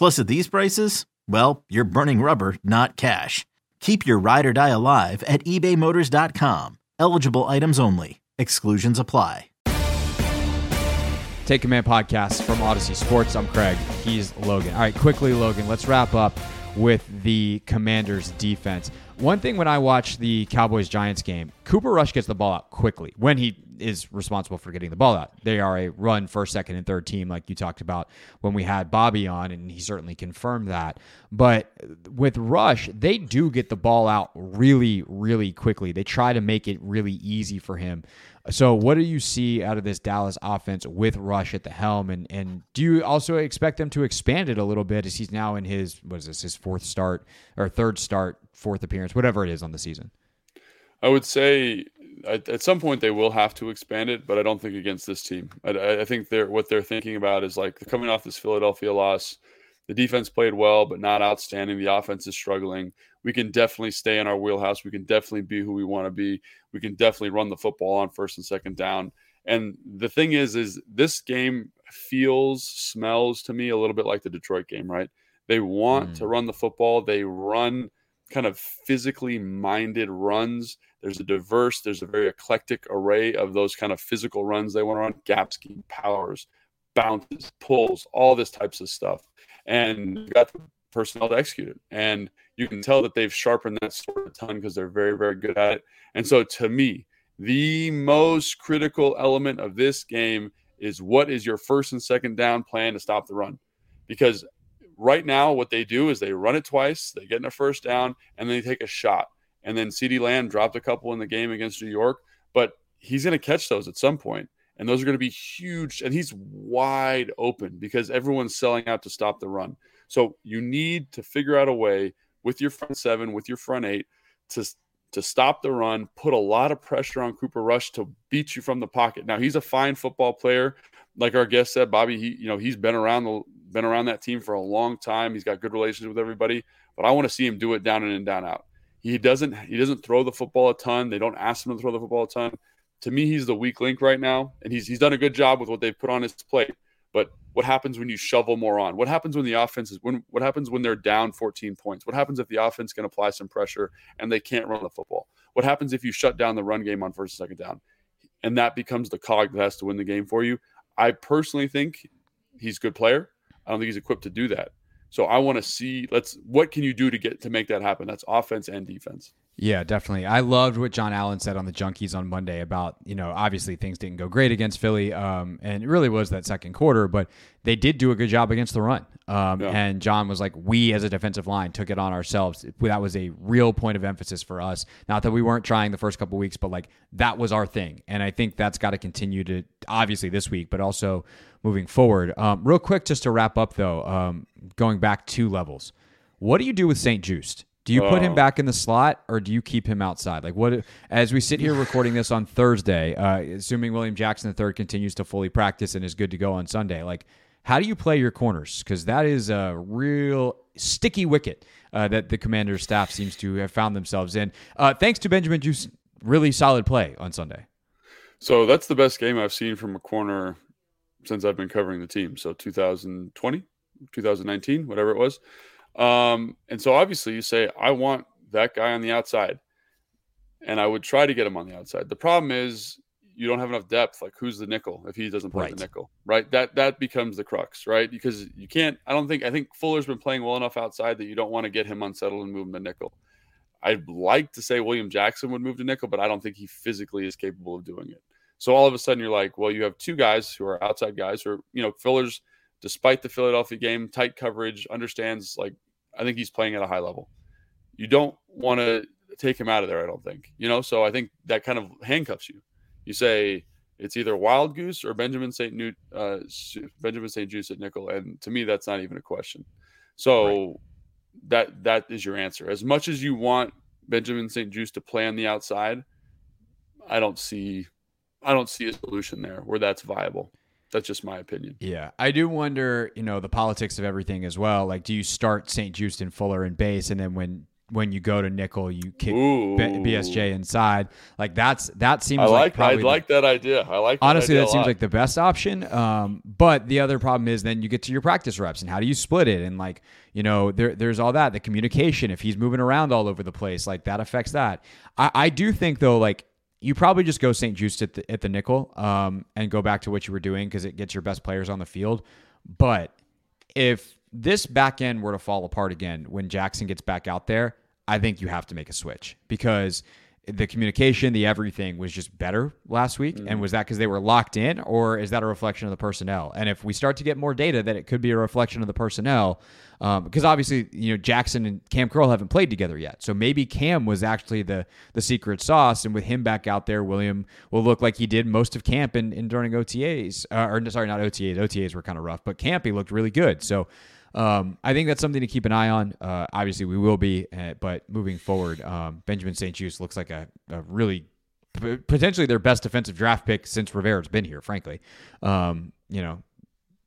Plus, at these prices, well, you're burning rubber, not cash. Keep your ride or die alive at ebaymotors.com. Eligible items only. Exclusions apply. Take Command podcast from Audacy Sports. I'm Craig. He's Logan. All right, quickly, Logan, let's wrap up with the Commanders defense. One thing when I watch the Cowboys Giants game, Cooper Rush gets the ball out quickly when he is responsible for getting the ball out. They are a run first, second, and third team, like you talked about when we had Bobby on, and he certainly confirmed that. But with Rush, they do get the ball out really, really quickly. They try to make it really easy for him. So, what do you see out of this Dallas offense with Rush at the helm, and and do you also expect them to expand it a little bit as he's now in his what is this his fourth start or third start, fourth appearance, whatever it is on the season? I would say at, at some point they will have to expand it, but I don't think against this team. I, I think they're what they're thinking about is like coming off this Philadelphia loss. The defense played well, but not outstanding. The offense is struggling we can definitely stay in our wheelhouse. We can definitely be who we want to be. We can definitely run the football on first and second down. And the thing is, is this game feels, smells to me a little bit like the Detroit game, right? They want mm. to run the football. They run kind of physically minded runs. There's a diverse, there's a very eclectic array of those kind of physical runs they want to run, gap scheme, powers, bounces, pulls, all this types of stuff. And got the personnel to execute it. And you can tell that they've sharpened that sword a ton because they're very, very good at it. And so to me, the most critical element of this game is what is your first and second down plan to stop the run? Because right now, what they do is they run it twice, they get in a first down, and then they take a shot. And then CeeDee Lamb dropped a couple in the game against New York, but he's going to catch those at some point and those are going to be huge. And he's wide open because everyone's selling out to stop the run. So you need to figure out a way with your front seven, with your front eight, to to stop the run, put a lot of pressure on Cooper Rush to beat you from the pocket. Now he's a fine football player, like our guest said, Bobby. He you know he's been around the been around that team for a long time. He's got good relations with everybody, but I want to see him do it down in and down out. He doesn't he doesn't throw the football a ton. They don't ask him to throw the football a ton to me, he's the weak link right now, and he's he's done a good job with what they've put on his plate. But what happens when you shovel more on? What happens when the offense is when what happens when they're down 14 points? What happens if the offense can apply some pressure and they can't run the football? What happens if you shut down the run game on first and second down? And that becomes the cog that has to win the game for you. I personally think he's a good player. I don't think he's equipped to do that. So I want to see let's what can you do to get to make that happen? That's offense and defense. Yeah, definitely. I loved what Jon Allen said on the Junkies on Monday about, you know, obviously things didn't go great against Philly. Um, and it really was that second quarter, but they did do a good job against the run. Um, yeah. And Jon was like, we as a defensive line took it on ourselves. That was a real point of emphasis for us. Not that we weren't trying the first couple weeks, but like that was our thing. And I think that's got to continue to, obviously this week, but also moving forward. Um, real quick, just to wrap up though, um, going back two levels, what do you do with St-Juste? Do you put him oh. back in the slot or do you keep him outside? Like what as we sit here recording this on Thursday, uh, assuming William Jackson III continues to fully practice and is good to go on Sunday, like how do you play your corners? Because that is a real sticky wicket uh, that the commander's staff seems to have found themselves in. Uh, thanks to Benjamin Juice, really solid play on Sunday. So that's the best game I've seen from a corner since I've been covering the team. So 2020, 2019, whatever it was. Um, and so obviously you say, I want that guy on the outside. And I would try to get him on the outside. The problem is you don't have enough depth. Like who's the nickel if he doesn't play right. the nickel, right? That that becomes the crux, right? Because you can't. I don't think. I think Fuller's been playing well enough outside that you don't want to get him unsettled and move him to nickel. I'd like to say William Jackson would move to nickel, but I don't think he physically is capable of doing it. So all of a sudden you're like, well, you have two guys who are outside guys who are, you know, Fuller's, despite the Philadelphia game, tight coverage, understands like I think he's playing at a high level. You don't want to take him out of there, I don't think. You know, so I think that kind of handcuffs you. You say it's either Wildgoose or Benjamin St. Newt, uh, Benjamin St-Juste at nickel, and to me, that's not even a question. So right. that that is your answer. As much as you want Benjamin St-Juste to play on the outside, I don't see, I don't see a solution there where that's viable. That's just my opinion. Yeah, I do wonder, you know, the politics of everything as well. Like, do you start St-Juste and Fuller in base, and then when when you go to nickel, you kick Ooh. BSJ inside. Like that's that seems I like, like I like that idea. I like honestly that, that seems like the best option. Um, but the other problem is then you get to your practice reps and how do you split it and like you know there there's all that the communication if he's moving around all over the place like that affects that. I, I do think though like you probably just go St-Juste at the, at the nickel um, and go back to what you were doing because it gets your best players on the field. But if this back end were to fall apart again when Jackson gets back out there, I think you have to make a switch because the communication, the everything was just better last week. Mm-hmm. And was that because they were locked in, or is that a reflection of the personnel? And if we start to get more data that it could be a reflection of the personnel, um, because obviously you know Jackson and Kam Curl haven't played together yet, so maybe Kam was actually the the secret sauce, and with him back out there, William will look like he did most of camp and, and during OTAs, uh, or sorry, not OTAs. OTAs were kind of rough, but camp he looked really good. So. Um, I think that's something to keep an eye on. Uh, obviously, we will be, uh, but moving forward, um, Benjamin St-Juste looks like a, a really p- potentially their best defensive draft pick since Rivera's been here. Frankly, um, you know,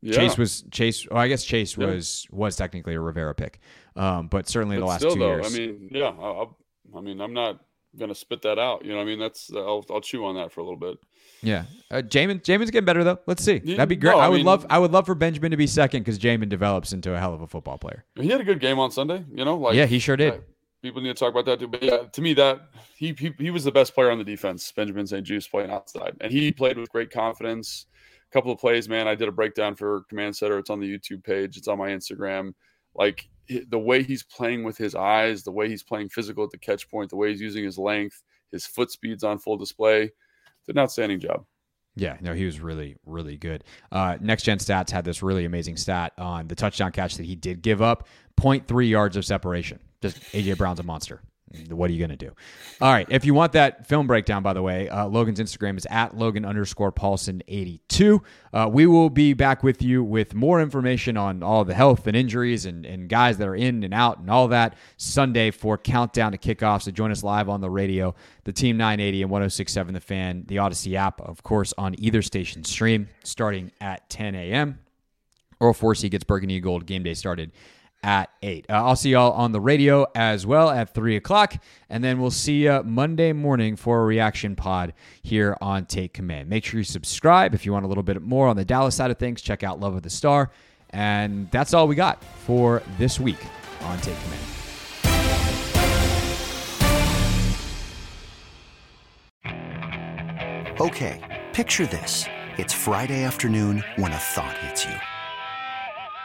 yeah. Chase was Chase. Well, I guess Chase yeah. was was technically a Rivera pick, um, but certainly but the last still, two though, years. I mean, yeah, I, I mean, I'm not gonna spit that out. You know, I mean, that's I'll, I'll chew on that for a little bit. Yeah, uh, Jamin, Jamin's getting better though. Let's see. That'd be great. No, I, I, would mean, love, I would love for Benjamin to be second because Jamin develops into a hell of a football player. He had a good game on Sunday. You know, like yeah, he sure did. people need to talk about that too. But yeah, to me, that he he, he was the best player on the defense. Benjamin St-Juste playing outside, and he played with great confidence. A couple of plays, man. I did a breakdown for Command Center. It's on the YouTube page. It's on my Instagram. Like the way he's playing with his eyes, the way he's playing physical at the catch point, the way he's using his length, his foot speeds on full display. Did an outstanding job. Yeah, no, he was really, really good. Uh, Next Gen Stats had this really amazing stat on the touchdown catch that he did give up 0.3 yards of separation. Just AJ Brown's a monster. What are you going to do? All right. If you want that film breakdown, by the way, uh, Logan's Instagram is at Logan underscore Paulsen 82. Uh, we will be back with you with more information on all the health and injuries and, and guys that are in and out and all that Sunday for Countdown to Kickoff. So join us live on the radio, the Team 980 and 1067 The Fan, the Audacy app, of course, on either station stream starting at 10 a.m. Earl Forcey gets Burgundy Gold game day started at 8. Uh, I'll see y'all on the radio as well at 3 o'clock. And then we'll see you Monday morning for a reaction pod here on Take Command. Make sure you subscribe if you want a little bit more on the Dallas side of things. Check out Love of the Star. And that's all we got for this week on Take Command. Okay, picture this. It's Friday afternoon when a thought hits you.